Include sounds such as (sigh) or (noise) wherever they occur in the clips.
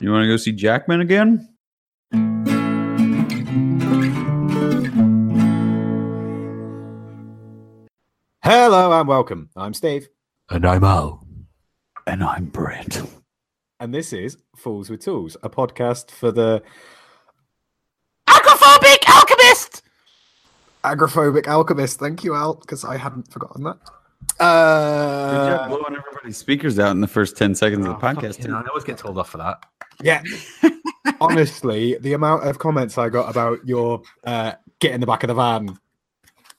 You want to go see Jackman again? Hello and welcome. I'm Steve, And I'm Al. And I'm Brent. and this is Fools with Tools, a podcast for the Agrophobic alchemist! agrophobic alchemist. Thank you, Al, because I hadn't forgotten that. Good job Uh, blowing everybody's speakers out in the first 10 seconds Oh, of the podcast. fucking hell, I always get told off for that. yeah. Honestly, the amount of comments I got about your uh, get in the back of the van,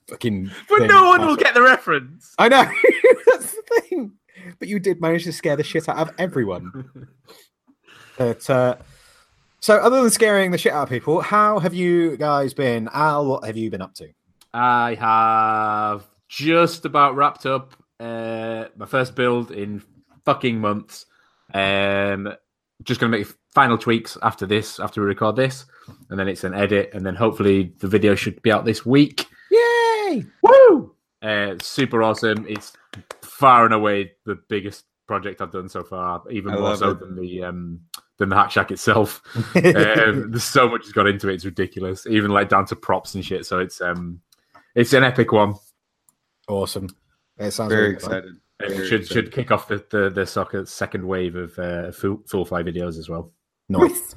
fucking. But thing. no one will get the reference. I know. (laughs) That's the thing. But you did manage to scare the shit out of everyone. (laughs) But uh, so, other than scaring the shit out of people, how have you guys been? Al, what have you been up to? I have just about wrapped up uh, my first build in fucking months. Um, just going to make final tweaks after this, after we record this, and then it's an edit, and then hopefully the video should be out this week. Yay! Woo! Uh, super awesome. It's far and away the biggest project I've done so far, even I more so it. than the um, than the Hack Shack itself. (laughs) um, there's so much has got into it; it's ridiculous. Even like down to props and shit. So it's um, it's an epic one. Awesome. It sounds Very really fun. excited. It Very should excited. should kick off the the, the soccer second wave of uh, full, full fly videos as well. Nice.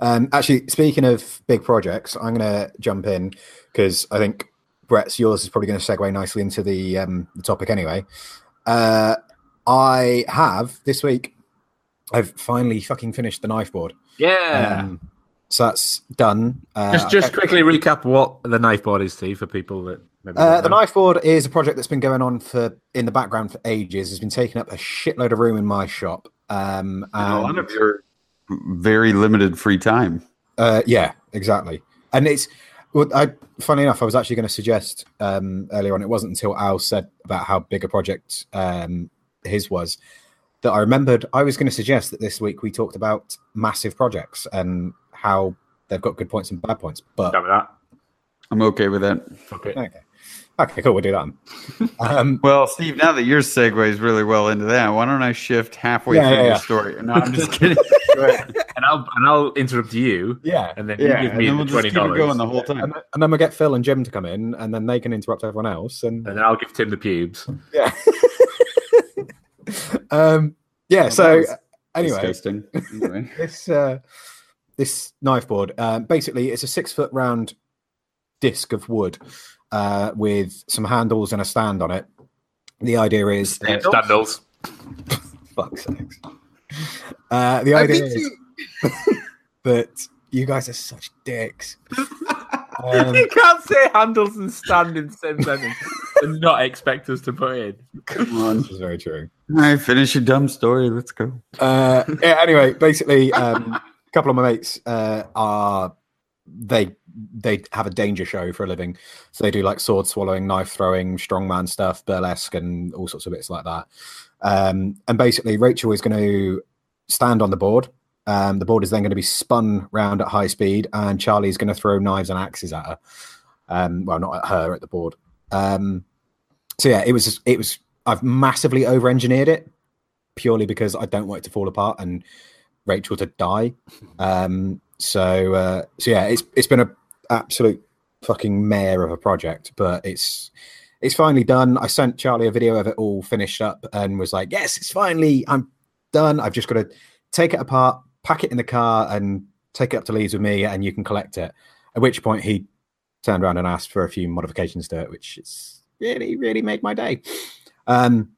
Um, actually, speaking of big projects, I'm going to jump in because I think Brett's yours is probably going to segue nicely into the um, the topic anyway. Uh, I have this week. I've finally fucking finished the knife board. Yeah. Um, so that's done. Uh, just just quickly recap what the knife board is, Steve, for people that maybe Uh, the knife board is a project that's been going on for in the background for ages. It's been taking up a shitload of room in my shop. Um, And a lot of your very limited free time. Uh, yeah, exactly. And it's well, I funny enough, I was actually going to suggest um, earlier on. It wasn't until Al said about how big a project um, his was that I remembered. I was going to suggest that this week we talked about massive projects and how they've got good points and bad points. But Done with that. I'm okay with that. Fuck it. okay, okay, cool. We'll do that. (laughs) um, Well, Steve, now that your segues really well into that, why don't I shift halfway Yeah, through yeah, your yeah. story? No, I'm just (laughs) kidding. and I'll and I'll interrupt you, yeah. and then yeah, you give and me then the we'll just twenty dollars, going the whole time. And, and then we'll get Phil and Jim to come in, and then they can interrupt everyone else. And and then I'll give Tim the pubes. yeah, (laughs) um, yeah. Well, so anyway, Disgusting. Anyway. this uh, this knife board um, basically it's a six foot round disc of wood uh, with some handles and a stand on it. The idea is that, Standals. (laughs) fuck's sakes. Uh, the idea is (laughs) that you guys are such dicks. (laughs) Um, you can't say handles and stand in the same sentence and not expect us to put in. Come on. this is very true. All right, finish your dumb story. Let's go. Uh, yeah, anyway, basically, um, a couple of my mates uh, are they they have a danger show for a living, so they do like sword swallowing, knife throwing, strongman stuff, burlesque, and all sorts of bits like that. Um, and basically, Rachel is going to stand on the board. Um, the board is then going to be spun round at high speed, and Charlie's going to throw knives and axes at her. Um, well, not at her, at the board. Um, so yeah, it was it was. I've massively over engineered it purely because I don't want it to fall apart and Rachel to die. Um, so uh, so yeah, it's it's been a absolute fucking mare of a project, but it's it's finally done. I sent Charlie a video of it all finished up and was like, "Yes, it's finally I'm done. I've just got to take it apart, pack it in the car, and take it up to Leeds with me, and you can collect it." At which point he turned around and asked for a few modifications to it, which is really really made my day. Um,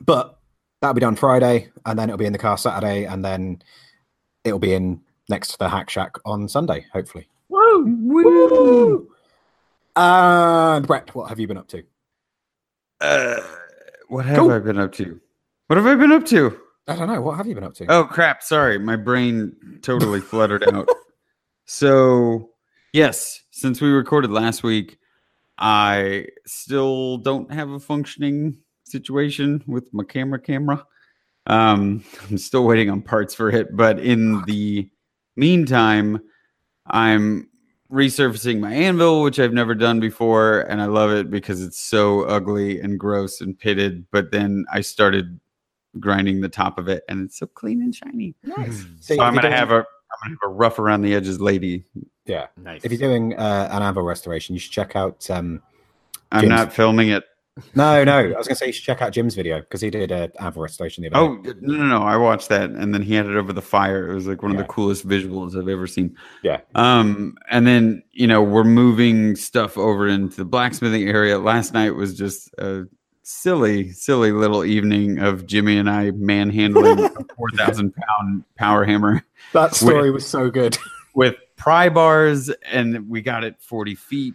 but that'll be done Friday, and then it'll be in the car Saturday, and then it'll be in next to the Hack Shack on Sunday, hopefully. Woo! Woo! And Brett, what have you been up to? Uh, what have Cool. I been up to? What have I been up to? I don't know. What have you been up to? Oh crap! Sorry, my brain totally (laughs) fluttered out. So yes, since we recorded last week, I still don't have a functioning situation with my camera. Camera. Um, I'm still waiting on parts for it, but in the meantime, I'm resurfacing my anvil, which I've never done before, and I love it because it's so ugly and gross and pitted. But then I started grinding the top of it, and it's so clean and shiny. Nice. So I'm gonna have a I'm gonna have a rough around the edges lady. yeah. Nice. If you're doing uh, an Anvil restoration, you should check out. Um, I'm James- not filming it. No, no, I was going to say you should check out Jim's video because he did a Anvil restoration the other day. Oh no, no, no! I watched that, and then he had it over the fire. It was like one of the coolest visuals I've ever seen. Yeah. Um, and then you know we're moving stuff over into the blacksmithing area. Last night was just a silly, silly little evening of Jimmy and I manhandling a (laughs) four thousand pound power hammer That story was so good. with pry bars, and we got it forty feet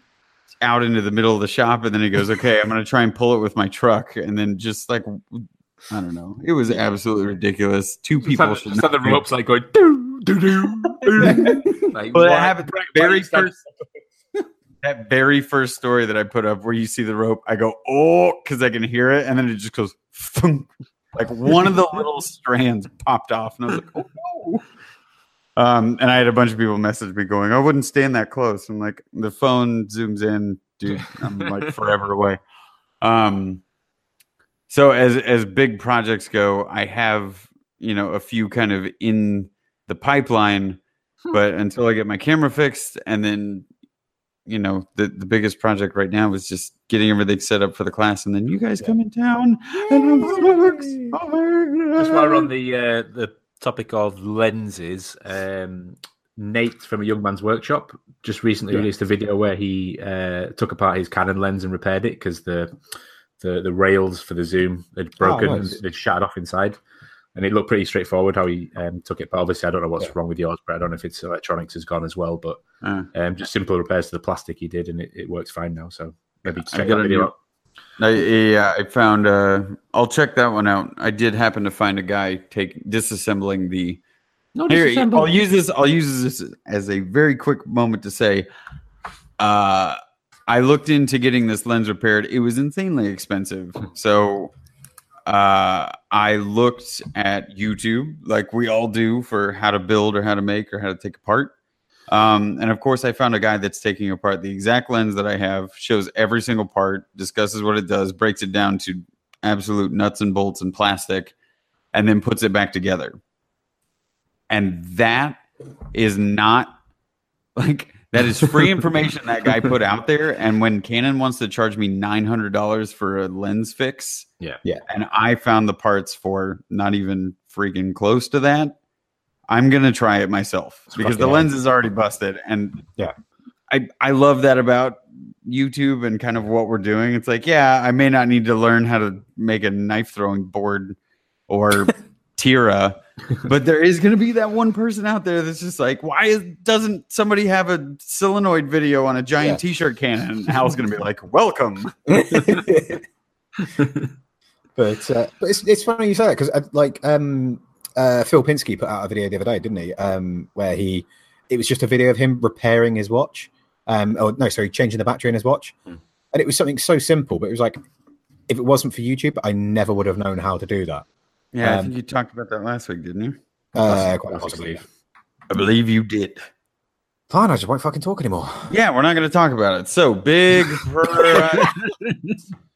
out into the middle of the shop, and then he goes, (laughs) "Okay, I'm gonna try and pull it with my truck," and then just like. I don't know. It was absolutely ridiculous. Two Just people had, should just had the ropes like going doo doo doo. doo. (laughs) like, Well, have it very first that very first story that I put up where you see the rope, I go, oh, because I can hear it, and then it just goes thunk. like one of the little strands popped off, and I was like, (laughs) oh no. Um, and I had a bunch of people message me going, I wouldn't stand that close. I'm like, the phone zooms in, dude. I'm like (laughs) forever away. Um, so as as big projects go, I have you know a few kind of in the pipeline, but until I get my camera fixed, and then you know the the biggest project right now is just getting everything set up for the class, and then you guys come in town, and I'm so excited. Just while we're on the uh, the topic of lenses, um, Nate from a Young Man's Workshop just recently Yeah. released a video where he uh, took apart his Canon lens and repaired it because the, the the rails for the zoom had broken nice. and they'd shattered off inside. And it looked pretty straightforward how he um, took it. But obviously, I don't know what's Yeah. wrong with yours, but I don't know if its electronics has gone as well. But Uh, um, just simple repairs to the plastic he did, and it, it works fine now. So maybe check that video out. I, yeah, I found. Uh, I'll check that one out. I did happen to find a guy take disassembling the No, Here, disassemble. I'll use this. I'll use this as a very quick moment to say, uh, I looked into getting this lens repaired. It was insanely expensive. So, uh, I looked at YouTube, like we all do, for how to build or how to make or how to take apart. Um, and of course, I found a guy that's taking apart the exact lens that I have, shows every single part, discusses what it does, breaks it down to absolute nuts and bolts and plastic, and then puts it back together and that is not (laughs) like that is free (laughs) information that guy put out there and when canon wants to charge me $900 for a lens fix Yeah. Yeah. and i found the parts for not even freaking close to that i'm gonna try it myself because the fucking lens is already busted and Yeah. i i love that about youtube and kind of what we're doing it's like yeah i may not need to learn how to make a knife throwing board or (laughs) tira but there is going to be that one person out there that's just like, why is, doesn't somebody have a solenoid video on a giant Yeah. t-shirt cannon? And Hal's going to be like, welcome. (laughs) (laughs) but uh, but it's, it's funny you say that because uh, like um uh Phil Pinsky put out a video the other day, didn't he? Um, where he it was just a video of him repairing his watch. Um, oh no, sorry, changing the battery in his watch, Hmm. and it was something so simple, but it was like if it wasn't for YouTube, I never would have known how to do that. Yeah, I Um, think you talked about that last week, didn't you? Uh, quite possibly. I believe you did. Fine, I just won't fucking talk anymore. Yeah, we're not going to talk about it. So big. (laughs)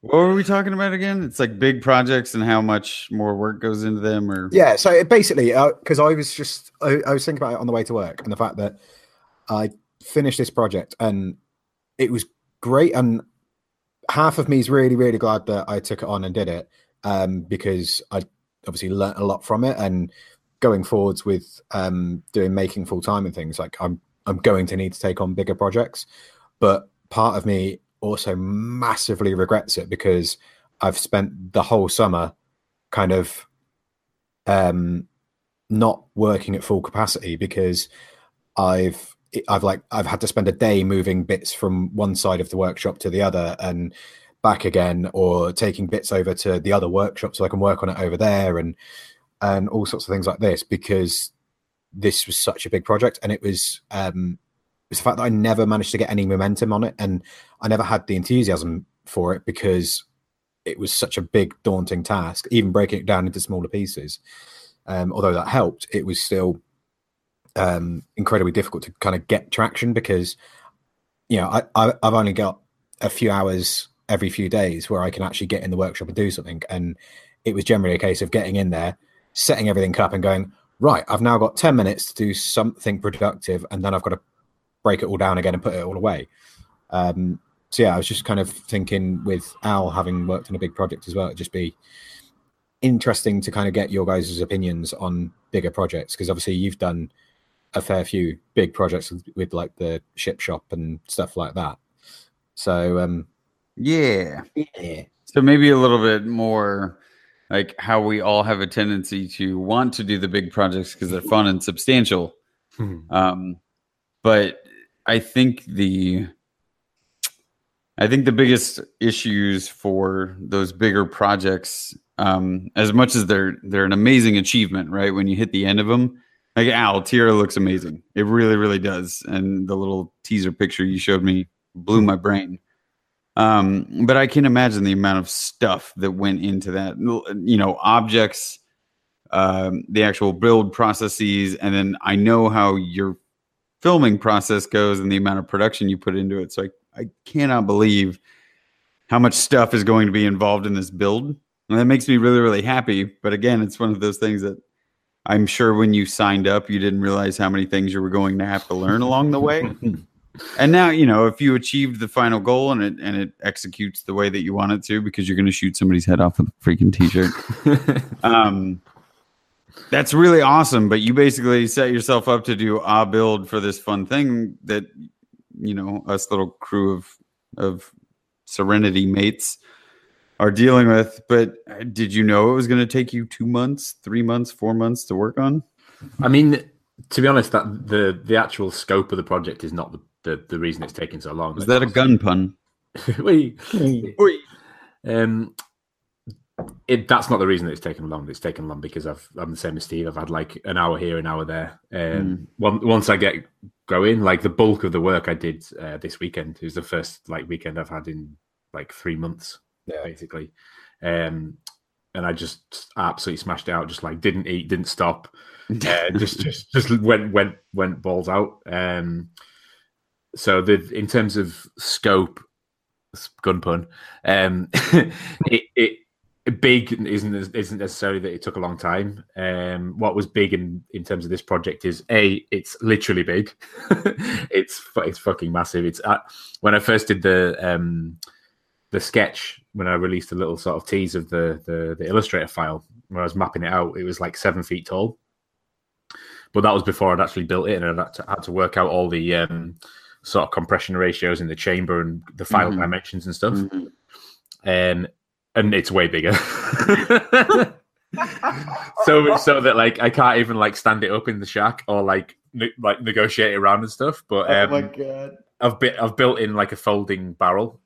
what were we talking about again? It's like big projects and how much more work goes into them, or Yeah, so it basically, because I was just, I, I was thinking about it on the way to work and the fact that I finished this project and it was great. And half of me is really, really glad that I took it on and did it um, because I obviously learnt a lot from it. And going forwards with um, doing making full time and things, like I'm, I'm going to need to take on bigger projects. But part of me also massively regrets it because I've spent the whole summer kind of um not working at full capacity because I've I've like I've had to spend a day moving bits from one side of the workshop to the other and back again or taking bits over to the other workshop so I can work on it over there and and all sorts of things like this because this was such a big project and it was um was the fact that I never managed to get any momentum on it and I never had the enthusiasm for it because it was such a big daunting task even breaking it down into smaller pieces um, although that helped it was still um, incredibly difficult to kind of get traction because you know I, I, i've only got a few hours every few days where i can actually get in the workshop and do something and it was generally a case of getting in there, setting everything up, and going right. I've now got ten minutes to do something productive, and then I've got to break it all down again and put it all away. Um, so yeah, I was just kind of thinking with Al having worked on a big project as well, it'd just be interesting to kind of get your guys' opinions on bigger projects because obviously you've done a fair few big projects with, with, like the ship shop and stuff like that. So um yeah. yeah. So maybe a little bit more like how we all have a tendency to want to do the big projects because they're fun and substantial. Hmm. Um, but I think the I think the biggest issues for those bigger projects, um, as much as they're they're an amazing achievement, right? When you hit the end of them, like Al, Tira looks amazing. It really, really does. And the little teaser picture you showed me blew my brain. Um, but I can imagine the amount of stuff that went into that. You know, objects, um, the actual build processes, and then I know how your filming process goes and the amount of production you put into it. So I, I cannot believe how much stuff is going to be involved in this build. And that makes me really, really happy. But again, it's one of those things that I'm sure when you signed up, you didn't realize how many things you were going to have to learn along the way. (laughs) and now, you know, if you achieved the final goal and it and it executes the way that you want it to, because you're going to shoot somebody's head off with a freaking t-shirt, (laughs) um, that's really awesome. But you basically set yourself up to do a build for this fun thing that, you know, us little crew of of Serenity mates are dealing with. But uh, did you know it was going to take you two months, three months, four months to work on? I mean, to be honest, that the the actual scope of the project is not the the, the reason it's taking so long. Is that a gun pun? (laughs) we, um, it that's not the reason that it's taken long. It's taken long because I've I'm the same as Steve. I've had like an hour here, an hour there. Um, one, once I get going, like the bulk of the work I did uh, this weekend it was the first like weekend I've had in like three months, Yeah. basically. Um, and I just absolutely smashed it out. Just like didn't eat, didn't stop. (laughs) Uh, just just just went went went balls out. Um, so the in terms of scope, gun pun, um, (laughs) it, it big isn't isn't necessarily that it took a long time. Um, what was big in in terms of this project is a it's literally big. (laughs) it's it's fucking massive. It's uh, when I first did the um the sketch when I released a little sort of tease of the the, the Illustrator file when I was mapping it out. It was like seven feet tall, but that was before I'd actually built it and I'd had to, had to work out all the um, sort of compression ratios in the chamber and the final Mhm. dimensions and stuff. Mhm. Um, and it's way bigger. (laughs) so so that like I can't even like stand it up in the shack or like ne- like negotiate around and stuff. But Oh um, god! I've bit I've built in like a folding barrel,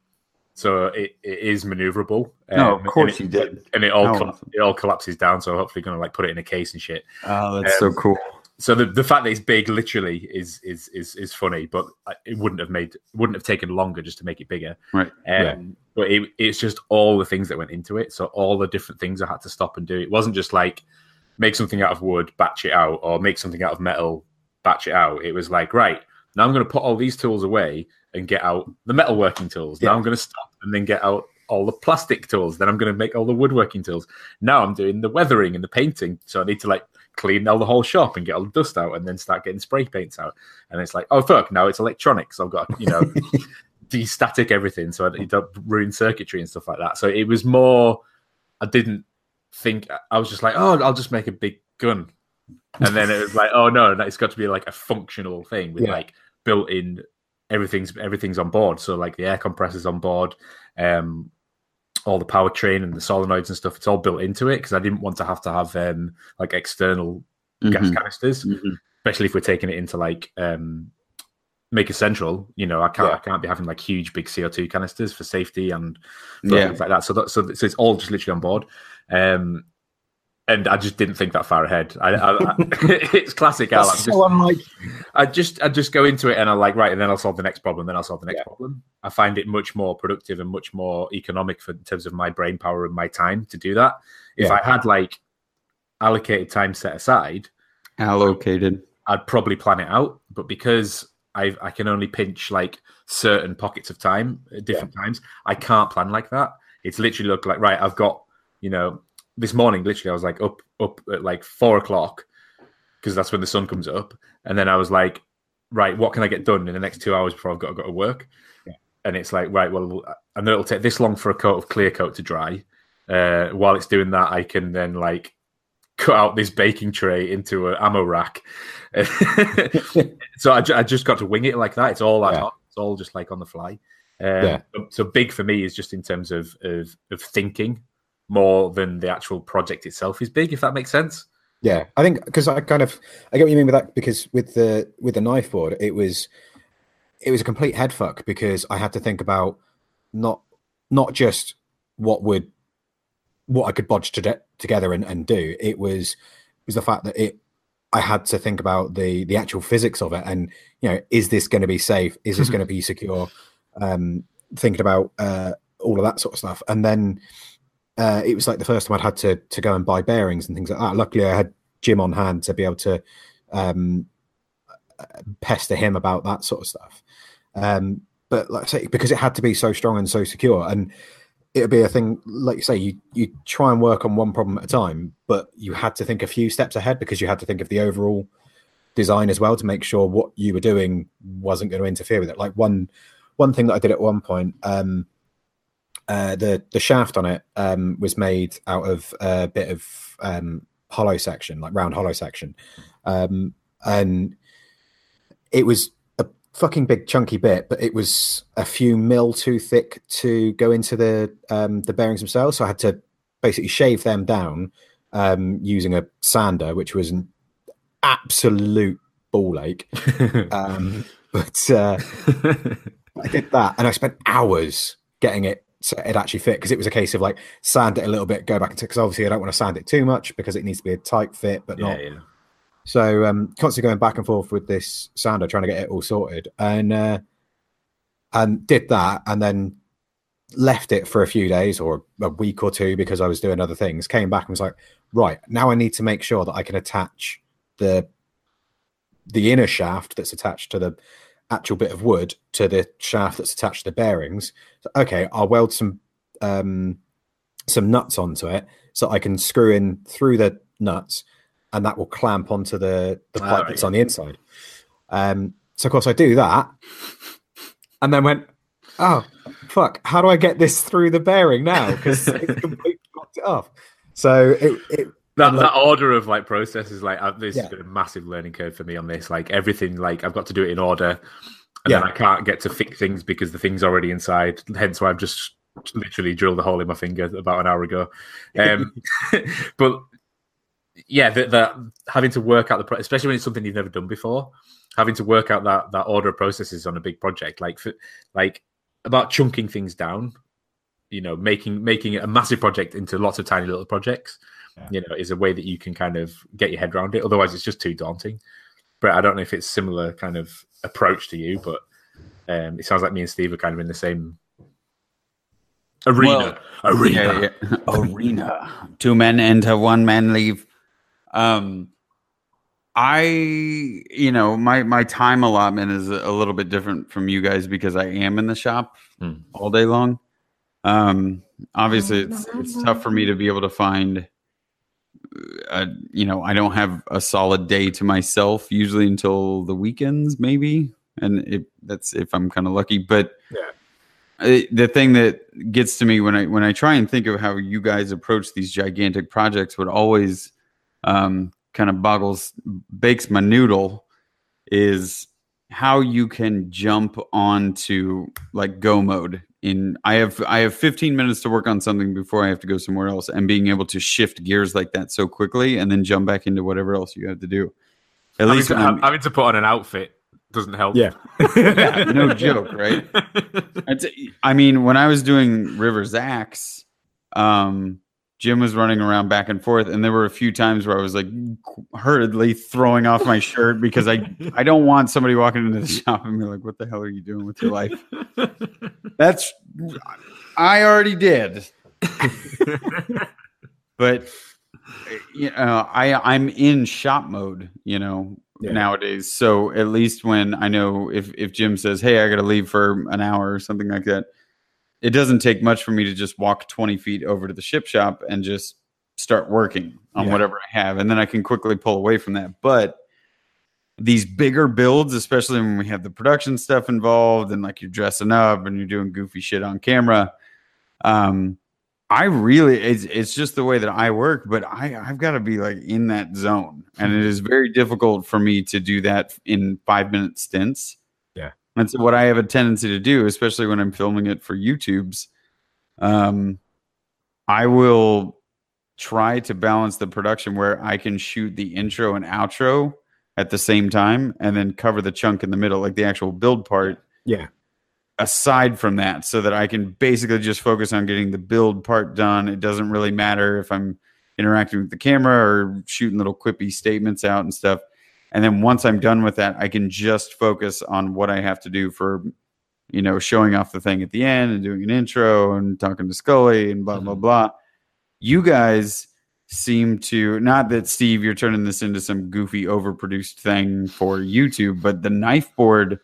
so it, it is maneuverable. No, Um, of course and you it, did. and it all How colla- awesome. it all collapses down. So hopefully, going to like put it in a case and shit. Oh, that's so Um, cool. So the, the fact that it's big, literally, is is is is funny, but it wouldn't have made wouldn't have taken longer just to make it bigger. Right. Um, Yeah. But it, it's just all the things that went into it. So all the different things I had to stop and do. It wasn't just like make something out of wood, batch it out, or make something out of metal, batch it out. It was like right now I'm going to put all these tools away and get out the metalworking tools. Now I'm going to stop and then get out all the plastic tools. Then I'm going to make all the woodworking tools. Now I'm doing the weathering and the painting. So I need to like clean all the whole shop and get all the dust out and then start getting spray paints out. And it's like, oh fuck, now it's electronics. I've got, you know, (laughs) de-static everything so I don't ruin circuitry and stuff like that. So it was more I didn't think I was just like, oh, I'll just make a big gun. And then it was like, oh no, it's got to be like a functional thing with Yeah. like built in everything's everything's on board. So like the air compressor's on board, um all the powertrain and the solenoids and stuff, it's all built into it because I didn't want to have to have um like external gas Mhm. canisters Mhm. especially if we're taking it into like um Maker Central you know i can't Yeah. i can't be having like huge big co2 canisters for safety and Yeah. things like that so that so, so it's all just literally on board um and I just didn't think that far ahead. I, I, (laughs) it's classic Al. I'm just, so unlike. I just I just go into it and I'm like, right, and then I'll solve the next problem, then I'll solve the next Yeah. problem. I find it much more productive and much more economic for in terms of my brain power and my time to do that. If Yeah. I had like allocated time set aside, Allocated. I'd probably plan it out. But because I I can only pinch like certain pockets of time at different times, I can't plan like that. It's literally look like right. I've got you know this morning, literally, I was like up up at like four o'clock because that's when the sun comes up, and then I was like, right, what can I get done in the next two hours before I've got to go to work? Yeah. And it's like, right, well, I know it'll take this long for a coat of clear coat to dry. Uh, while it's doing that, I can then like cut out this baking tray into an ammo rack. (laughs) so I, I just got to wing it like that. It's all ad Yeah. It's all just like on the fly. Um, Yeah. so- So big for me is just in terms of, of of thinking more than the actual project itself is big. If that makes sense. Yeah, I think because I kind of I get what you mean with that because with the with the knife board it was it was a complete head fuck because I had to think about not not just what would what I could bodge to together and, and do. It was it was the fact that it I had to think about the the actual physics of it and you know is this going to be safe? Is this (laughs) going to be secure? Um, thinking about uh, all of that sort of stuff, and then uh, it was like the first time I'd had to to go and buy bearings and things like that. Luckily, I had Jim on hand to be able to um, pester him about that sort of stuff. Um, but like I say, because it had to be so strong and so secure, and it'd be a thing like you say, you you try and work on one problem at a time, but you had to think a few steps ahead because you had to think of the overall design as well to make sure what you were doing wasn't going to interfere with it. Like one one thing that I did at one point. Um, uh, the the shaft on it um, was made out of a bit of um, hollow section, like round hollow section, um, and it was a fucking big chunky bit, but it was a few mil too thick to go into the um, the bearings themselves. So I had to basically shave them down um, using a sander, which was an absolute ball ache. (laughs) Um, but uh, I did that, and I spent hours getting it so it actually fit because it was a case of like sand it a little bit, go back and because obviously I don't want to sand it too much because it needs to be a tight fit, but yeah, not. yeah. So um, constantly going back and forth with this sander, trying to get it all sorted, and uh, and did that, and then left it for a few days or a week or two because I was doing other things. Came back and was like, right now I need to make sure that I can attach the the inner shaft that's attached to the actual bit of wood to the shaft that's attached to the bearings. So, okay, I'll weld some um, some nuts onto it so I can screw in through the nuts, and that will clamp onto the the pipe right, that's yeah. on the inside. Um, so of course I do that, and then went, oh fuck, how do I get this through the bearing now? Because it's completely (laughs) blocked it off. So it, it That, Like- that order of like processes, like uh, this Yeah. has been a massive learning curve for me on this. Like everything, like I've got to do it in order, and Yeah. then I can't get to fix things because the thing's already inside. Hence, why I've just literally drilled a hole in my finger about an hour ago. Um, (laughs) but yeah, that the, having to work out the pro- especially when it's something you've never done before, having to work out that that order of processes on a big project, like for, like about chunking things down. You know, making making a massive project into lots of tiny little projects you know, is a way that you can kind of get your head around it. Otherwise, it's just too daunting. But I don't know if it's similar kind of approach to you, but um, it sounds like me and Steve are kind of in the same arena. arena. Yeah, yeah. (laughs) Arena. Two men enter, one man leave. Um, I, you know, my my time allotment is a little bit different from you guys because I am in the shop Hmm. all day long. Um, obviously, it's it's tough for me to be able to find. Uh, you know, I don't have a solid day to myself usually until the weekends, maybe, and it, that's if I'm kind of lucky. But uh, the thing that gets to me when I when I try and think of how you guys approach these gigantic projects, what always um, kind of boggles bakes my noodle is how you can jump onto like go mode in I have I have 15 minutes to work on something before I have to go somewhere else and being able to shift gears like that so quickly and then jump back into whatever else you have to do. At Having least to, when I'm- having to put on an outfit doesn't help. Yeah. (laughs) Yeah, no joke, right? (laughs) It's, I mean, when I was doing River's Axe, um, Jim was running around back and forth, and there were a few times where I was like hurriedly throwing off my shirt because I I don't want somebody walking into the shop and be like, "What the hell are you doing with your life?" (laughs) That's I already did, (laughs) but you uh, know, I I'm in shop mode, you know, Yeah. nowadays. So at least when I know if if Jim says, "Hey, I got to leave for an hour" or something like that, it doesn't take much for me to just walk 20 feet over to the ship shop and just start working on Yeah. whatever I have, and then I can quickly pull away from that. But these bigger builds, especially when we have the production stuff involved, and like you're dressing up and you're doing goofy shit on camera, um, I really it's it's just the way that I work, but I I've got to be like in that zone, and it is very difficult for me to do that in five minute stints. Yeah. that's what I have a tendency to do, especially when I'm filming it for YouTube's. Um, I will try to balance the production where I can shoot the intro and outro at the same time, and then cover the chunk in the middle, like the actual build part Yeah. aside from that so that I can basically just focus on getting the build part done. It doesn't really matter if I'm interacting with the camera or shooting little quippy statements out and stuff. And then once I'm done with that, I can just focus on what I have to do for, you know, showing off the thing at the end and doing an intro and talking to Scully and blah, blah, Mhm. blah. You guys seem to, not that Steve, you're turning this into some goofy, overproduced thing for YouTube, but the knife board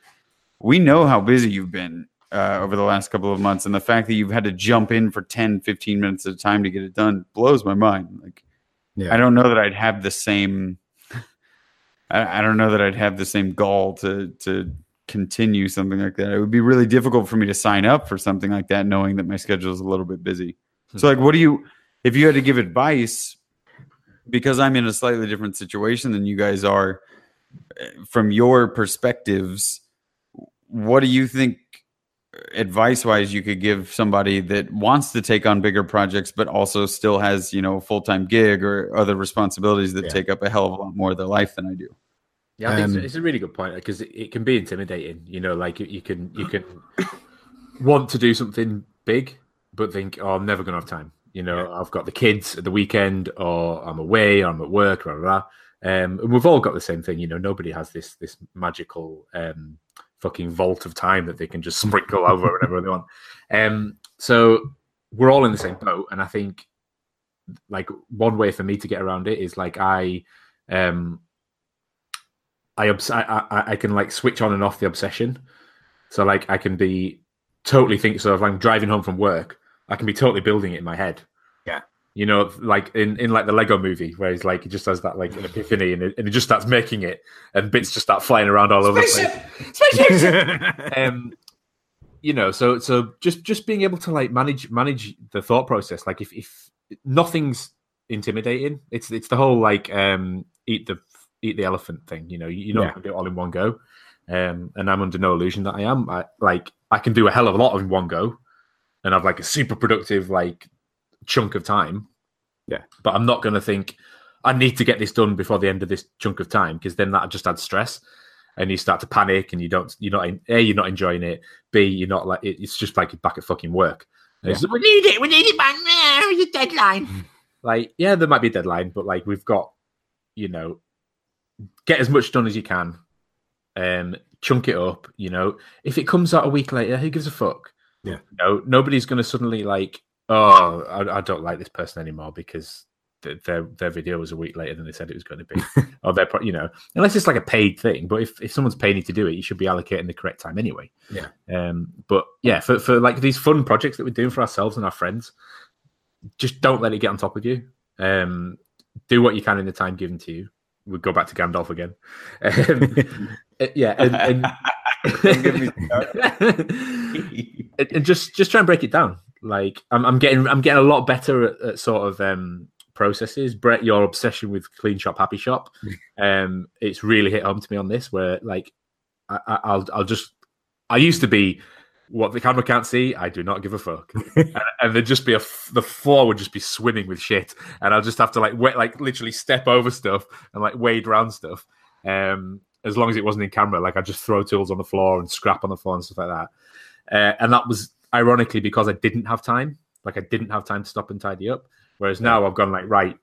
we know how busy you've been uh, over the last couple of months and the fact that you've had to jump in for 10 15 minutes at a time to get it done blows my mind like Yeah. i don't know that i'd have the same I, I don't know that i'd have the same gall to to continue something like that. It would be really difficult for me to sign up for something like that knowing that my schedule is a little bit busy. So like what do you if you had to give advice because i'm in a slightly different situation than you guys are eh, from your perspectives what do you think advice wise you could give somebody that wants to take on bigger projects but also still has you know a full-time gig or other responsibilities that Yeah. take up a hell of a lot more of their life than i do Yeah, I think Um, it's, it's a really good point because it, it can be intimidating. You know, like you, can you can want to do something big, but think, "Oh, I'm never going to have time." You know, I've got the kids at the weekend, or I'm away, or I'm at work, blah blah. blah. Um, and we've all got the same thing. You know, nobody has this this magical um, fucking vault of time that they can just sprinkle over whenever they want. Um, so we're all in the same boat, and I think like one way for me to get around it is like I um I, obs- I, I I can like switch on and off the obsession. So like I can be totally think so if I'm driving home from work, I can be totally building it in my head. Yeah. You know, like in, in like the Lego movie where he's like he just has that like an epiphany and it, and it just starts making it and bits just start flying around all over the place. (laughs) (laughs) um you know, so so just just being able to like manage manage the thought process. Like if if nothing's intimidating, it's it's the whole like um eat the eat the elephant thing. You know, you- you're not Yeah. gonna do it all in one go. Um, and I'm under no illusion that I am. I like I can do a hell of a lot in one go, and have like a super productive like chunk of time. Yeah. but I'm not gonna think I need to get this done before the end of this chunk of time because then that just adds stress, and you start to panic and you don't you're not a you're not enjoying it. B you're not like it's just like you're back at fucking work. And it's, we need it. We need it by now. A deadline. (laughs) like yeah, there might be a deadline, but like we've got you know get as much done as you can. Um, chunk it up. You know, if it comes out a week later, who gives a fuck? Yeah. No, nobody's going to suddenly like, oh, I, I don't like this person anymore because th- their their video was a week later than they said it was going to be, (laughs) or their, pro- you know, unless it's like a paid thing. But if, if someone's paying you to do it, you should be allocating the correct time anyway. Yeah. Um. But yeah, for for like these fun projects that we're doing for ourselves and our friends, just don't let it get on top of you. Um. Do what you can in the time given to you. We go back to Gandalf again. Um, (laughs) yeah, and, and Don't get me and and just just try and break it down. Like I'm, I'm getting I'm getting a lot better at, at sort of um, processes. Brett, your obsession with clean shop, happy shop, (laughs) um, it's really hit home to me on this. Where like I, I- I'll I'll just I used to be what the camera can't see. I do not give a fuck, (laughs) and, and there'd just be a f- the floor would just be swimming with shit, and I'll just have to like wait, like literally step over stuff and like wade around stuff. Um, as long as it wasn't in camera, like I just throw tools on the floor and scrap on the floor and stuff like that. Uh, and that was ironically because I didn't have time. Like I didn't have time to stop and tidy up. Whereas now I've gone like right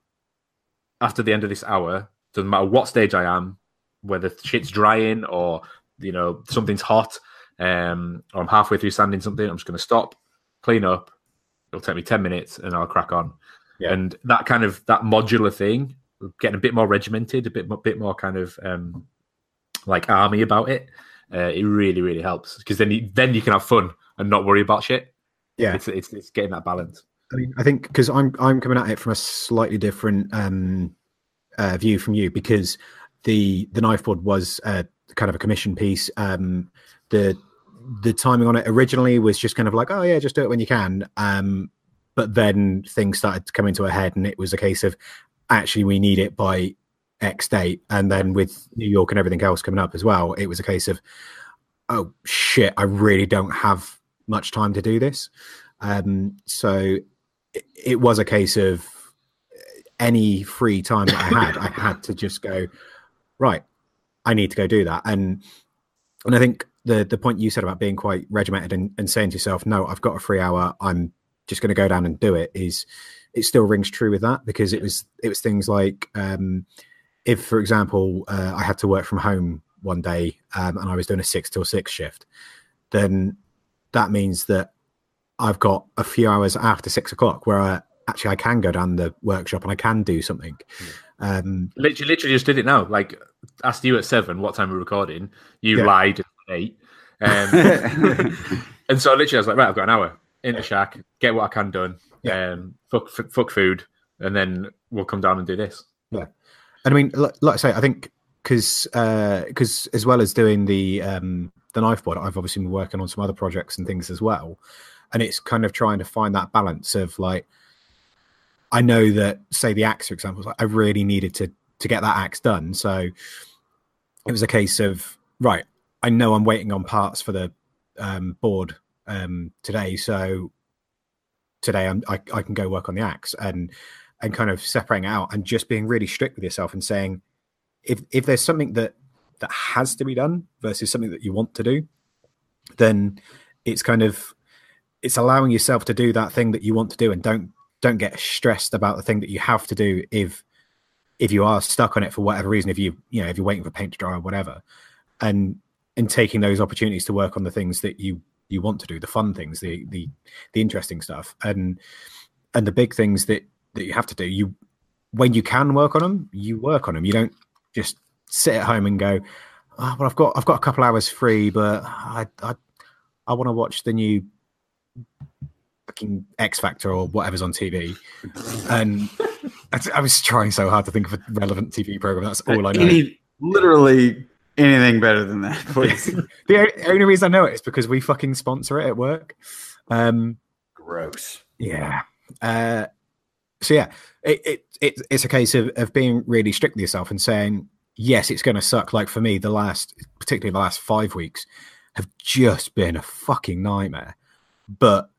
after the end of this hour, doesn't matter what stage I am, whether shit's drying or you know something's hot, um, or I'm halfway through sanding something, I'm just going to stop, clean up. It'll take me ten minutes, and I'll crack on. Yeah. And that kind of that modular thing, getting a bit more regimented, a bit more, bit more kind of um, like army about it. Uh, it really, really helps because then you, then you can have fun and not worry about shit. Yeah. It's, it's it's getting that balance. I mean, I think because I'm I'm coming at it from a slightly different um, uh, view from you because the the knife board was uh, kind of a commission piece. Um, the the timing on it originally was just kind of like, oh yeah, just do it when you can. Um, but then things started to come into a head, and it was a case of actually we need it by X date. And then with New York and everything else coming up as well, it was a case of, oh shit, I really don't have much time to do this. Um, so it, it was a case of any free time that I had, I had to just go, right, I need to go do that. And and I think the the point you said about being quite regimented and, and saying to yourself, no, I've got a free hour, I'm just going to go down and do it is it still rings true with that because it was it was things like um, if for example uh, I had to work from home one day um, and I was doing a six till six shift, then that means that I've got a few hours after six o'clock where I, actually I can go down the workshop and I can do something. Um, literally, literally just did it now. Like asked you at seven what time we're recording. You yeah. lied eight. (laughs) Um, and so literally I was like, right, I've got an hour in the shack, get what I can done. Yeah. Um, fuck, fuck, fuck food, and then we'll come down and do this. Yeah, and I mean, like, like I say, I think because because uh, as well as doing the um, the knife board, I've obviously been working on some other projects and things as well, and it's kind of trying to find that balance of like, I know that say the axe, for example, I really needed to to get that axe done, so it was a case of right. I know I'm waiting on parts for the um, board um, today, so today I'm, I, I can go work on the axe and and kind of separating out and just being really strict with yourself and saying if if there's something that that has to be done versus something that you want to do, then it's kind of it's allowing yourself to do that thing that you want to do and don't don't get stressed about the thing that you have to do if if you are stuck on it for whatever reason if you you know if you're waiting for paint to dry or whatever. And and taking those opportunities to work on the things that you you want to do the fun things the the the interesting stuff. And and the big things that that you have to do you when you can work on them you work on them you don't just sit at home and go oh, well i've got i've got a couple hours free but i i, I want to watch the new fucking x factor or whatever's on tv and I, I was trying so hard to think of a relevant tv program. That's all i know. Any, literally anything better than that, (laughs) please. (laughs) the only reason I know it is because we fucking sponsor it at work. Um, Gross. Yeah. Uh, so yeah, it, it, it, it's a case of, of being really strict with yourself and saying, yes, it's going to suck. Like for me, the last, particularly the last five weeks, have just been a fucking nightmare. But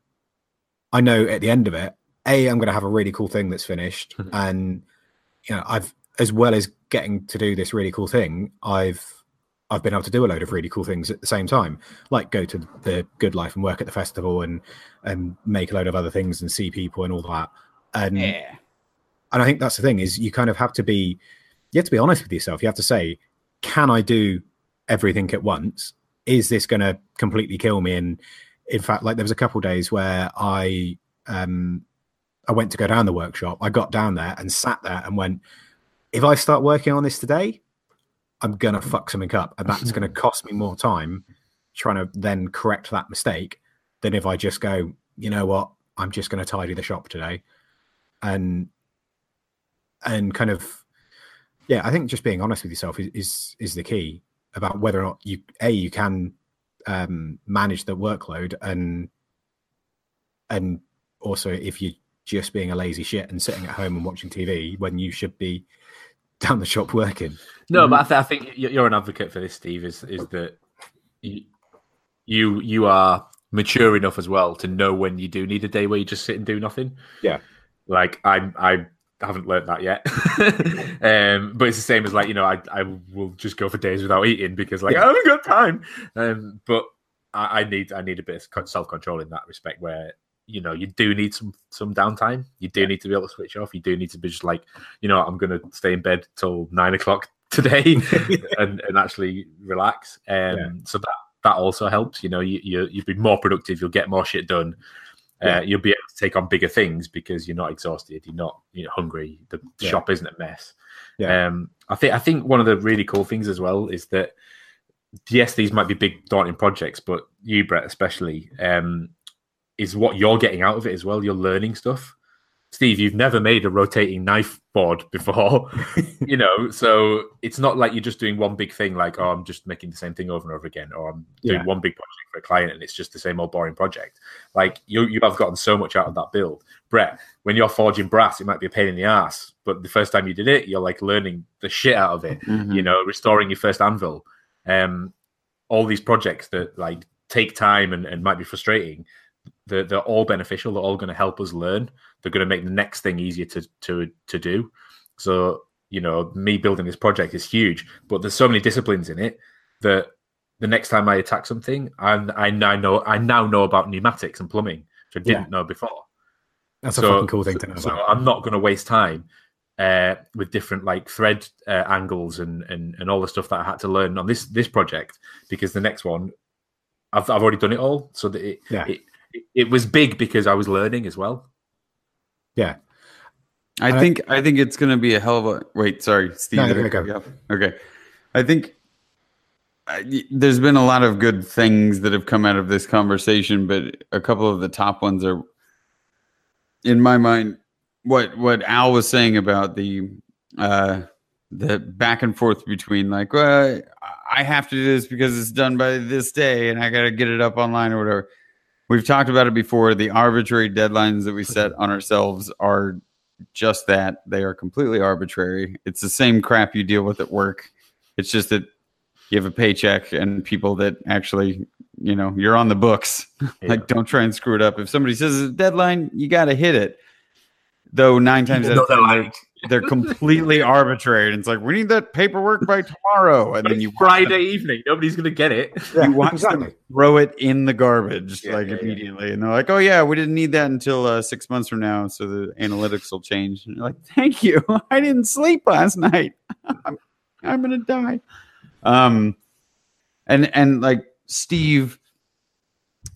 I know at the end of it, a, I'm going to have a really cool thing that's finished, mm-hmm. (laughs) and you know, I've as well as getting to do this really cool thing, I've I've been able to do a load of really cool things at the same time, like go to the Good Life and work at the festival and and make a load of other things and see people and all that. And yeah. and I think that's the thing is you kind of have to be you have to be honest with yourself. You have to say, can I do everything at once? Is this going to completely kill me? And in fact, like there was a couple days where I um I went to go down the workshop. I got down there and sat there and went, if I start working on this today, I'm gonna fuck something up, and that's gonna (laughs) cost me more time trying to then correct that mistake than if I just go, you know what, I'm just gonna tidy the shop today, and and kind of yeah, I think just being honest with yourself is is, is the key about whether or not you a you can um, manage the workload and and also if you're just being a lazy shit and sitting at home and watching TV when you should be down the shop working. No, but I, th- I, think you're an advocate for this, Steve. Is is that you you are mature enough as well to know when you do need a day where you just sit and do nothing. Yeah, like I I haven't learned that yet. (laughs) um, but it's the same as like you know I I will just go for days without eating because like yeah. I haven't got time. Um, but I, I need I need a bit of self control in that respect where you know you do need some some downtime. You do need to be able to switch off. You do need to be just like, you know, I'm going to stay in bed till nine o'clock (laughs) today (laughs) and, and actually relax. Um, yeah. So that that also helps. You know, you, you you'll be more productive. You'll get more shit done. Uh, yeah. Uh, you'll be able to take on bigger things because you're not exhausted. You're not you know hungry. The shop isn't a mess. Yeah. Um, I think I think one of the really cool things as well is that yes, these might be big daunting projects, but you, Brett, especially, um, is what you're getting out of it as well. You're learning stuff. Steve, you've never made a rotating knife board (laughs) before, (laughs) you know, so it's not like you're just doing one big thing, like, oh, I'm just making the same thing over and over again, or I'm doing Yeah. one big project for a client and it's just the same old boring project. Like, you, you have gotten so much out of that build. Brett, when you're forging brass, it might be a pain in the ass, but the first time you did it, you're like learning the shit out of it, Mhm. you know, restoring your first anvil. Um, all these projects that like take time and, and might be frustrating, they're, they're all beneficial. They're all going to help us learn. They're going to make the next thing easier to to to do. So you know, me building this project is huge, but there's so many disciplines in it that the next time I attack something, I, I now know I now know about pneumatics and plumbing, which I didn't know before. That's a fucking cool thing to know So about. I'm not going to waste time uh, with different like thread uh, angles and, and and all the stuff that I had to learn on this this project because the next one, I've I've already done it all. So that it, Yeah. it it, it was big because I was learning as well. Yeah. I I- think I think it's going to be a hell of a. Wait, sorry, Steve. No, did no, go. cut? Okay, I think I, y- there's been a lot of good things that have come out of this conversation, but a couple of the top ones are, in my mind, what what Al was saying about the uh, the back and forth between like, well, I have to do this because it's done by this day, and I got to get it up online or whatever. We've talked about it before. The arbitrary deadlines that we set on ourselves are just that. They are completely arbitrary. It's the same crap you deal with at work. It's just that you have a paycheck and people that actually, you know, you're on the books. (laughs) like, don't try and screw it up. If somebody says it's a deadline, you got to hit it. Though nine times out of ten, they're, they're completely arbitrary. And it's like, we need that paperwork by tomorrow. And then you watch Friday evening, nobody's going to get it. Yeah, you watch exactly. them throw it in the garbage Yeah, like yeah, yeah. immediately and they're like oh yeah we didn't need that until uh, six months from now so the analytics will change and you're like thank you (laughs) i didn't sleep last night (laughs) i'm, I'm gonna die um and and like steve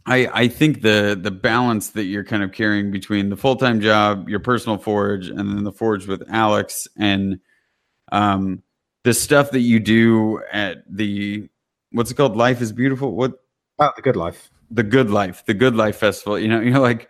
i i think the the balance that you're kind of carrying between the full-time job your personal forge and then the forge with alex and um the stuff that you do at the what's it called? Life is beautiful? What? Oh, the good life. the good life the good life festival. You know (laughs) you're like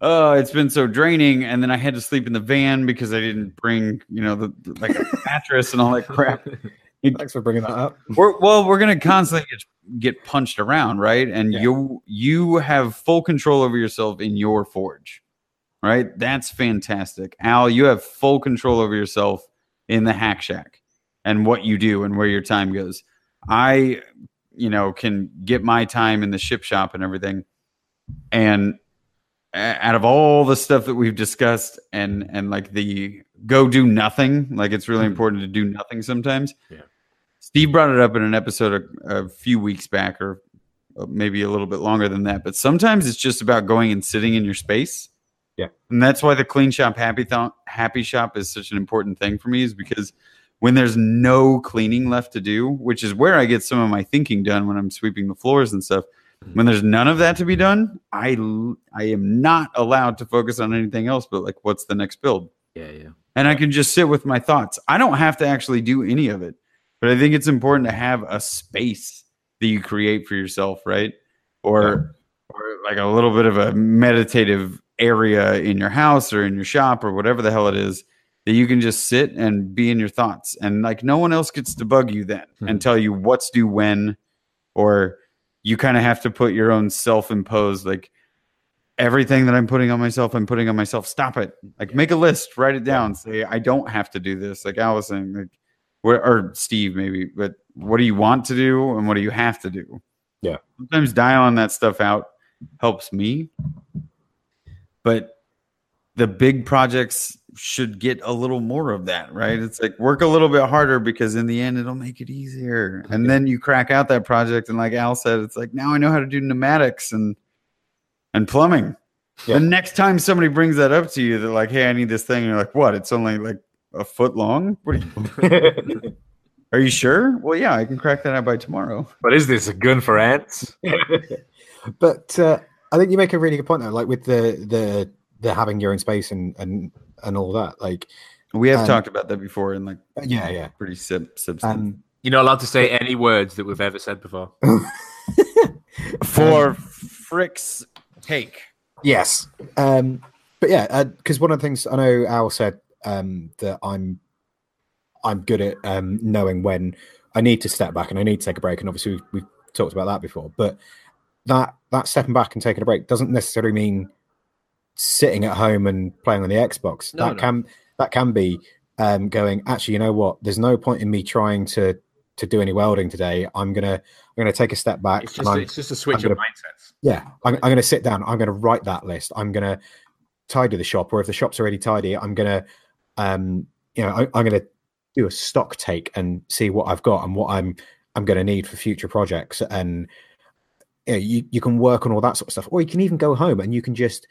oh it's been so draining and then i had to sleep in the van because i didn't bring you know the like a mattress and all that crap (laughs) Thanks for bringing that up. we're, well we're going to constantly get, get punched around right and Yeah. you you have full control over yourself in your forge right that's fantastic al you have full control over yourself in the hack shack and what you do and where your time goes i you know can get my time in the ship shop and everything and out of all the stuff that we've discussed and and like the go do nothing like it's really Mhm. important to do nothing sometimes Yeah. Steve brought it up in an episode a, a few weeks back or uh, maybe a little bit longer than that but sometimes it's just about going and sitting in your space Yeah. and that's why the clean shop happy th- happy shop is such an important thing for me is because when there's no cleaning left to do which is where i get some of my thinking done when i'm sweeping the floors and stuff when there's none of that to be done I I am not allowed to focus on anything else but like what's the next build Yeah, yeah. and I can just sit with my thoughts. I don't have to actually do any of it, but I think it's important to have a space that you create for yourself, right? Or or like a little bit of a meditative area in your house or in your shop or whatever the hell it is that you can just sit and be in your thoughts and like no one else gets to bug you then and Mhm. tell you what's due when or you kind of have to put your own self-imposed like everything that I'm putting on myself, I'm putting on myself. Stop it. Like make a list, write it down. Say I don't have to do this. Like Allison, like where or Steve maybe, but what do you want to do and what do you have to do? Yeah. Sometimes dialing that stuff out helps me. But the big projects should get a little more of that, right? It's like work a little bit harder because in the end it'll make it easier. And then you crack out that project and like Al said, it's like now I know how to do pneumatics and and plumbing. Yeah. The next time somebody brings that up to you, they're like, "Hey, I need this thing." And you're like, "What? It's only like a foot long? What are, you, (laughs) are you sure?" Well, yeah, I can crack that out by tomorrow. But is this a gun for ants? (laughs) but uh, I think you make a really good point though, like with the the the having your own space and and and all that. Like, We have Um, talked about that before and like yeah, yeah. pretty sub substance. Um, You're not allowed to say any words that we've ever said before. (laughs) For Frick's take, Yes. Um, but yeah, because one of the things I know Al said um, that I'm I'm good at um, knowing when I need to step back and I need to take a break, and obviously we've, we've talked about that before. But that that stepping back and taking a break doesn't necessarily mean sitting at home and playing on the Xbox. No, that no. can that can be um, going. Actually, you know what? There's no point in me trying to to do any welding today. I'm gonna I'm gonna take a step back. It's just it's just a switch I'm of mindsets. yeah, I'm, I'm going to sit down. I'm going to write that list. I'm going to tidy the shop, or if the shop's already tidy, I'm going to, um, you know, I, I'm going to do a stock take and see what I've got and what I'm I'm going to need for future projects. And you, know, you you can work on all that sort of stuff, or you can even go home and you can just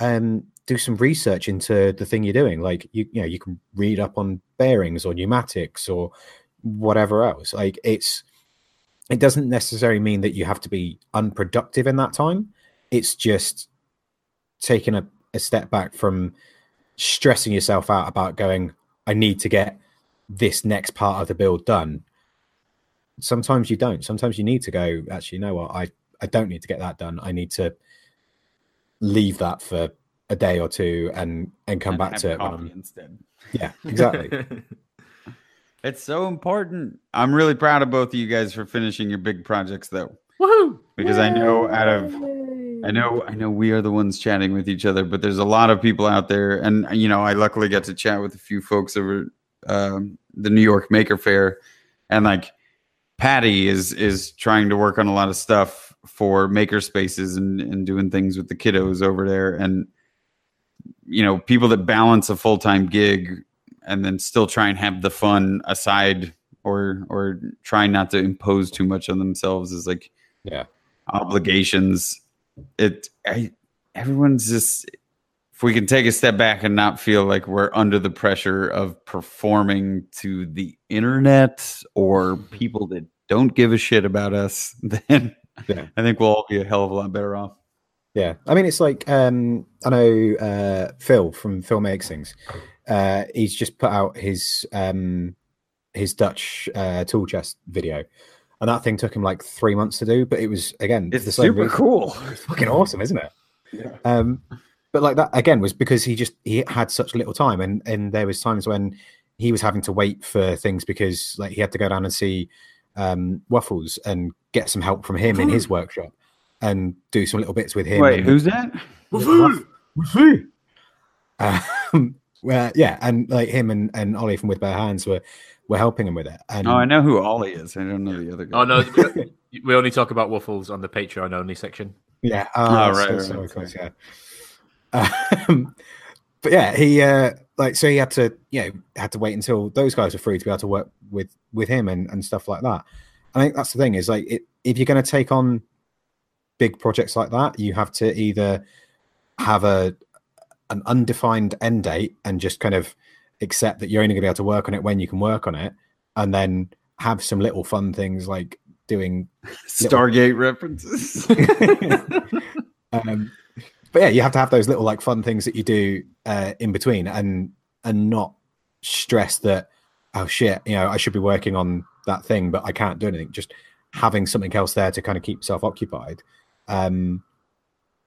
um, do some research into the thing you're doing. Like you, you know, you can read up on bearings or pneumatics or whatever else. Like it's it doesn't necessarily mean that you have to be unproductive in that time. It's just taking a, a step back from stressing yourself out about going, I need to get this next part of the build done. Sometimes you don't. Sometimes you need to go, actually, you know what? I, I don't need to get that done. I need to leave that for a day or two and and come And back to it. when I'm- instead. yeah, exactly. (laughs) (laughs) It's so important. I'm really proud of both of you guys for finishing your big projects, though, Woohoo! because I know out of I know I know we are the ones chatting with each other, but there's a lot of people out there, and you know I luckily get to chat with a few folks over um, the New York Maker Faire, and like Patty is is trying to work on a lot of stuff for maker spaces and and doing things with the kiddos over there, and you know people that balance a full time gig and then still try and have the fun aside or or try not to impose too much on themselves is like Yeah. obligations it I, everyone's just if we can take a step back and not feel like we're under the pressure of performing to the internet or people that don't give a shit about us (laughs) then Yeah. i think we'll all be a hell of a lot better off Yeah, I mean, it's like um, I know uh, Phil from Phil Makes Things. Uh, he's just put out his um, his Dutch uh, tool chest video, and that thing took him like three months to do. But it was again, it's the same super reason. cool (laughs) It's fucking awesome, isn't it? Um, but like that again was because he just he had such little time, and and there was times when he was having to wait for things because like he had to go down and see um, Waffles and get some help from him in his workshop and do some little bits with him. wait and- who's that um, (laughs) well, yeah, and like him and, and Ollie from With Bare Hands were were helping him with it. And oh i know who ollie is i don't know the other guy Oh no, we- (laughs) we only talk about waffles on the Patreon only section. yeah, Oh, uh, right, so- right, so right, of course, yeah. Um, but yeah, he uh, like so he had to you know had to wait until those guys were free to be able to work with with him and and stuff like that. I think that's the thing is like it, if you're going to take on big projects like that, you have to either have a an undefined end date and just kind of accept that you're only going to be able to work on it when you can work on it, and then have some little fun things like doing. (laughs) stargate references (laughs) um, but yeah, you have to have those little like fun things that you do uh, in between, and and not stress that oh shit, you know, I should be working on that thing, but I can't do anything. Just having something else there to kind of keep yourself occupied, um,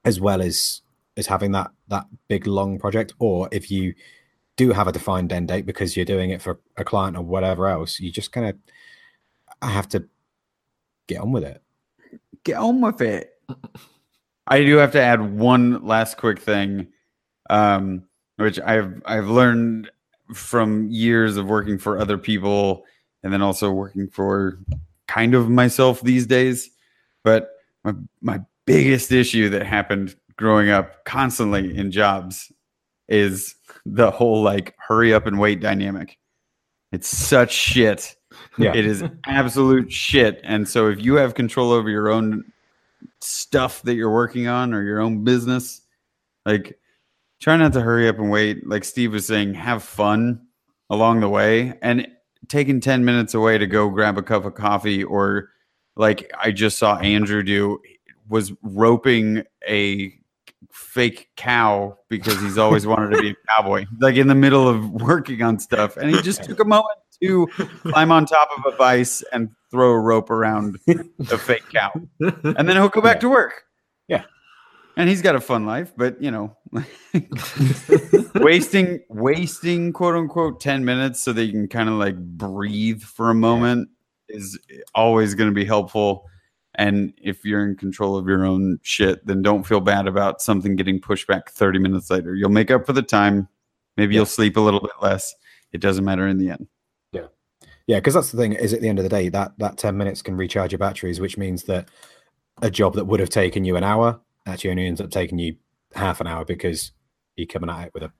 as well as as having that that big long project. Or if you do have a defined end date because you're doing it for a client or whatever else, you just kind of have to get on with it. get on with it. I do have to add one last quick thing, um, which I've I've learned from years of working for other people and then also working for kind of myself these days. But my my biggest issue that happened growing up constantly in jobs is the whole like hurry up and wait dynamic. It's such shit. Yeah. It is absolute shit. And so if you have control over your own stuff that you're working on or your own business, like try not to hurry up and wait. Like Steve was saying, have fun along the way and taking 10 minutes away to go grab a cup of coffee or like I just saw Andrew do was roping a fake cow because he's always wanted to be a cowboy. Like in the middle of working on stuff and he just took a moment to climb on top of a vise and throw a rope around the fake cow. And then he'll go back to work. Yeah, and he's got a fun life, but you know, (laughs) wasting wasting quote unquote ten minutes so that you can kind of like breathe for a moment is always going to be helpful. And if you're in control of your own shit, then don't feel bad about something getting pushed back 30 minutes later. You'll make up for the time. Maybe you'll sleep a little bit less. It doesn't matter in the end. Yeah, Yeah. because that's the thing. Is at the end of the day, that that ten minutes can recharge your batteries, which means that a job that would have taken you an hour actually only ends up taking you half an hour because you're coming at it with a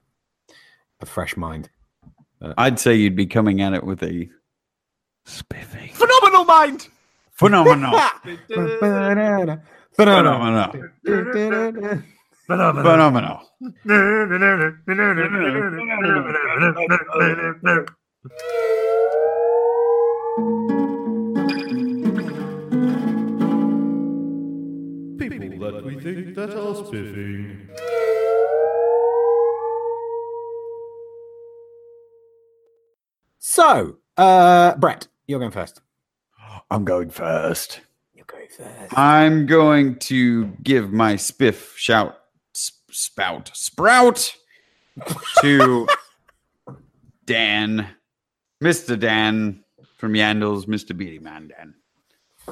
a fresh mind. I'd say you'd be coming at it with a spiffing Phenomenal mind. Phenomenal. Phenomenal. phenomenal. Phenomenal. People that we think that are spiffing. So, uh, Brett, you're going first. I'm going first. You're going first. I'm going to give my spiff shout sp- spout sprout to (laughs) Dan, Mr. Dan from Yandles, Mr. Beatty Man Dan.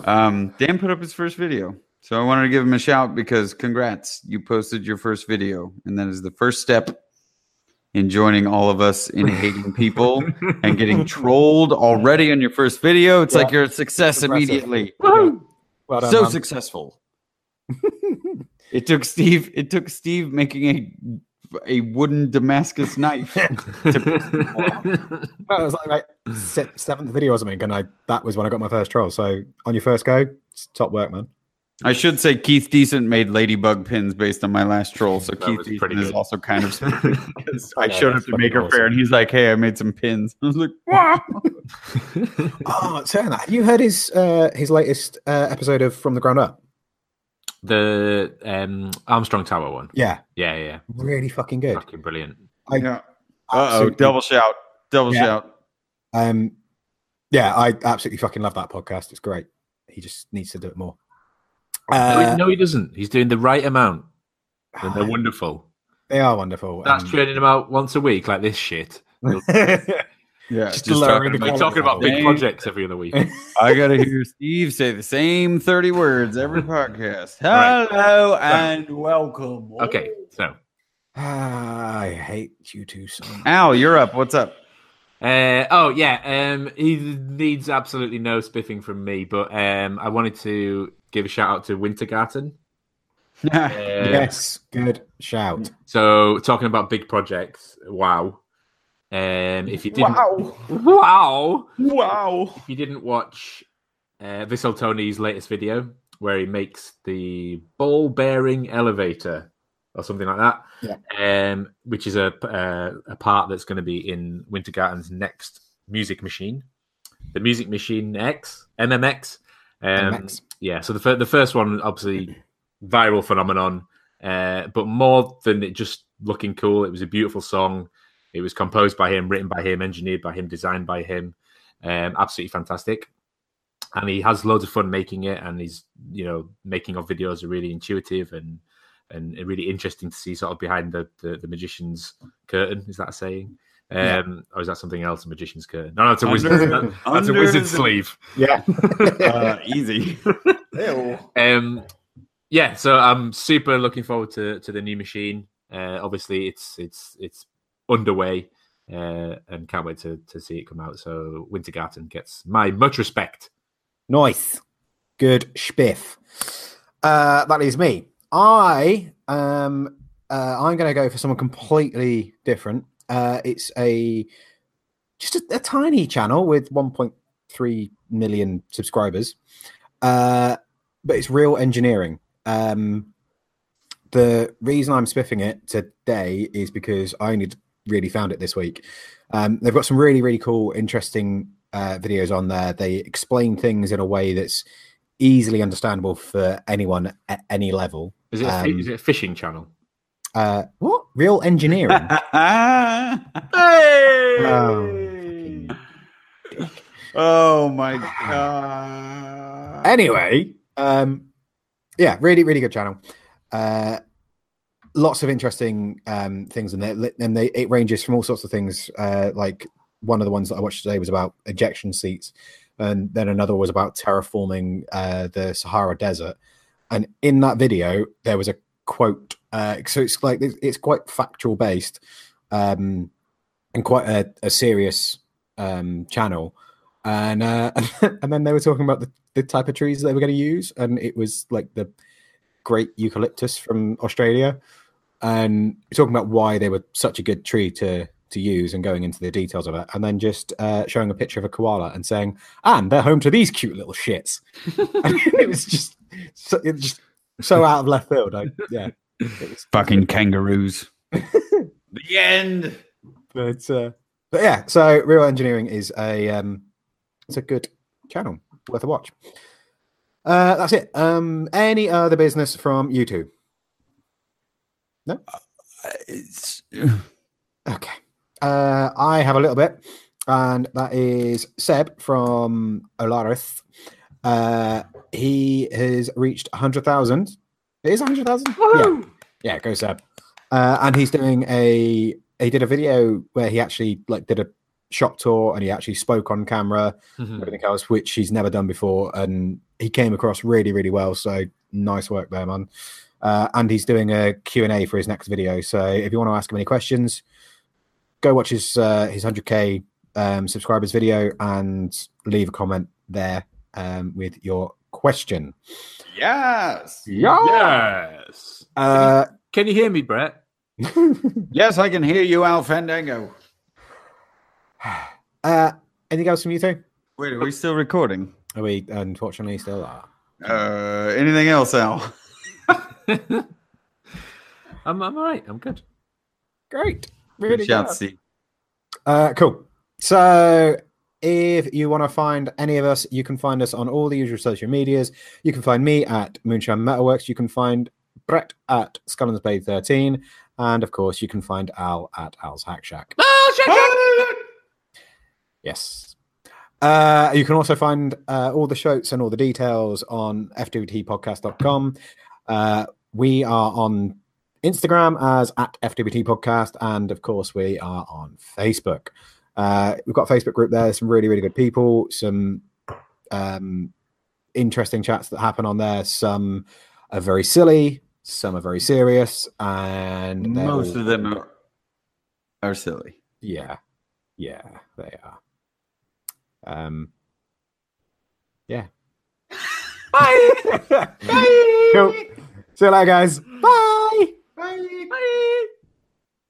Um, Dan put up his first video. So I wanted to give him a shout because congrats, you posted your first video. And that is the first step in joining all of us in (laughs) hating people and getting trolled already on your first video. It's like Yeah. you're a success immediately. (laughs) Well done, so man. successful. (laughs) it took Steve. It took Steve making a a wooden Damascus knife. Well, it was like, like se- seventh video or something, and I that was when I got my first troll. So on your first go, top work, man. I should say Keith Decent made ladybug pins based on my last troll. So That Keith Decent pretty is good. also kind of (laughs) because I Yeah, showed up to fucking Maker awesome. Fair and he's like, "Hey, I made some pins." (laughs) I was like, "Wow!" (laughs) Oh, turn that. Have you heard his uh, his latest uh, episode of From the Ground Up? the um, Armstrong Tower one. Yeah, Yeah, yeah, yeah. really fucking good. Fucking brilliant. I Yeah. Uh oh, absolutely- double shout, double Yeah. shout. Um, yeah, I absolutely fucking love that podcast. It's great. He just needs to do it more. No, Uh, he- no, he doesn't. He's doing the right amount, and they're wonderful. they are wonderful. That's um, churning them out once a week, like this shit. (laughs) Yeah, Just just talking the We're about- talking about big projects every other week. (laughs) I gotta hear Steve say the same 30 words every (laughs) podcast. Right. Hello and welcome. Okay, so (sighs) I hate you two so much. Al, you're up. What's up? Uh, oh yeah, um, he needs absolutely no spiffing from me, but um, I wanted to give a shout out to Wintergatan. Uh, (laughs) Yes, good shout. So talking about big projects, wow. Um, if you didn't, wow, Wow. wow. if you didn't watch uh, Vissel Tony's latest video where he makes the ball bearing elevator or something like that, um, which is a uh, a part that's going to be in Wintergatan's next music machine, the Music Machine X MMX. Um, MMX. Yeah, so the fir- the first one obviously viral phenomenon, uh, but more than it just looking cool, it was a beautiful song. It was composed by him, written by him, engineered by him, designed by him. Um, absolutely fantastic. And he has loads of fun making it, and he's you know making of videos are really intuitive and and really interesting to see sort of behind the the, the magician's curtain. Is that a saying? Um, Yeah. Or is that something else? A magician's curtain? No, no, it's a Under- wizard. that- that's a wizard's the- sleeve. Yeah. (laughs) Uh, (laughs) easy. Um, yeah, so I'm super looking forward to to the new machine. Uh, obviously, it's it's it's underway, uh, and can't wait to to see it come out. So Wintergatan gets my much respect. Nice. Good spiff. Uh, that is me. I um uh, I'm going to go for someone completely different. Uh, it's a just a, a tiny channel with 1.3 million subscribers, uh, but it's real engineering. Um, the reason I'm spiffing it today is because I only really found it this week. Um, they've got some really, really cool, interesting uh, videos on there. They explain things in a way that's easily understandable for anyone at any level. Is it a, Um, is it a fishing channel? Uh, what real engineering? (laughs) hey! Oh, Oh my god. anyway, um, yeah, really, really good channel. Uh, lots of interesting um, things in there, and they it ranges from all sorts of things. Uh, like one of the ones that I watched today was about ejection seats, and then another was about terraforming uh, the Sahara Desert. And in that video, there was a quote. Uh, so it's like it's, quite factual based, um, and quite a, a serious um, channel. And uh, (laughs) and then they were talking about the, the type of trees they were going to use, and it was like the great eucalyptus from Australia, and talking about why they were such a good tree to to use and going into the details of it, and then just uh, showing a picture of a koala and saying, "And they're home to these cute little shits." (laughs) It was just so, it just so out of left field. I, yeah, (laughs) Fucking kangaroos. (laughs) the end. but uh, but yeah, so Real Engineering is a um, it's a good channel worth a watch. Uh, that's it. Um, any other business from you two? It's, (sighs) Okay. Uh, I have a little bit, and that is Seb from Olarith. Uh, he has reached 100,000. It is 100,000? Yeah. Yeah, go Seb. Uh, and he's doing a, he did a video where he actually like did a shop tour and he actually spoke on camera Mhm. everything else, which he's never done before. And he came across really, really well. So nice work there, man. Uh, and he's doing a Q&A for his next video. So if you want to ask him any questions, go watch his uh, his 100k um, subscribers video and leave a comment there um, with your question. yes. Yes. Uh, Can you hear me, Brett? (laughs) Yes, I can hear you, Al Fandango. (sighs) uh, anything else from you two? Wait, are we still recording? Are we unfortunately still are? Uh, anything else, Al? (laughs) I'm, I'm all right. I'm good. Great. Good Really shout, good. Steve. Uh, cool. So, if you want to find any of us, you can find us on all the usual social medias. You can find me at Moonshine Metalworks. You can find Brett at Skull and Spade 13. And of course, you can find Al at Al's Hack Shack. Yes. Uh, you can also find uh, all the shows and all the details on fwtpodcast.com. Uh, we are on Instagram as at FWT Podcast, and of course, we are on Facebook. Uh, we've got a Facebook group there, some really, really good people, some um, interesting chats that happen on there. Some are very silly, some are very serious, and Most all- of them are, are silly. yeah, yeah, they are. Um, yeah. Bye. (laughs) Cool. See you later, guys. Bye. Bye. Bye.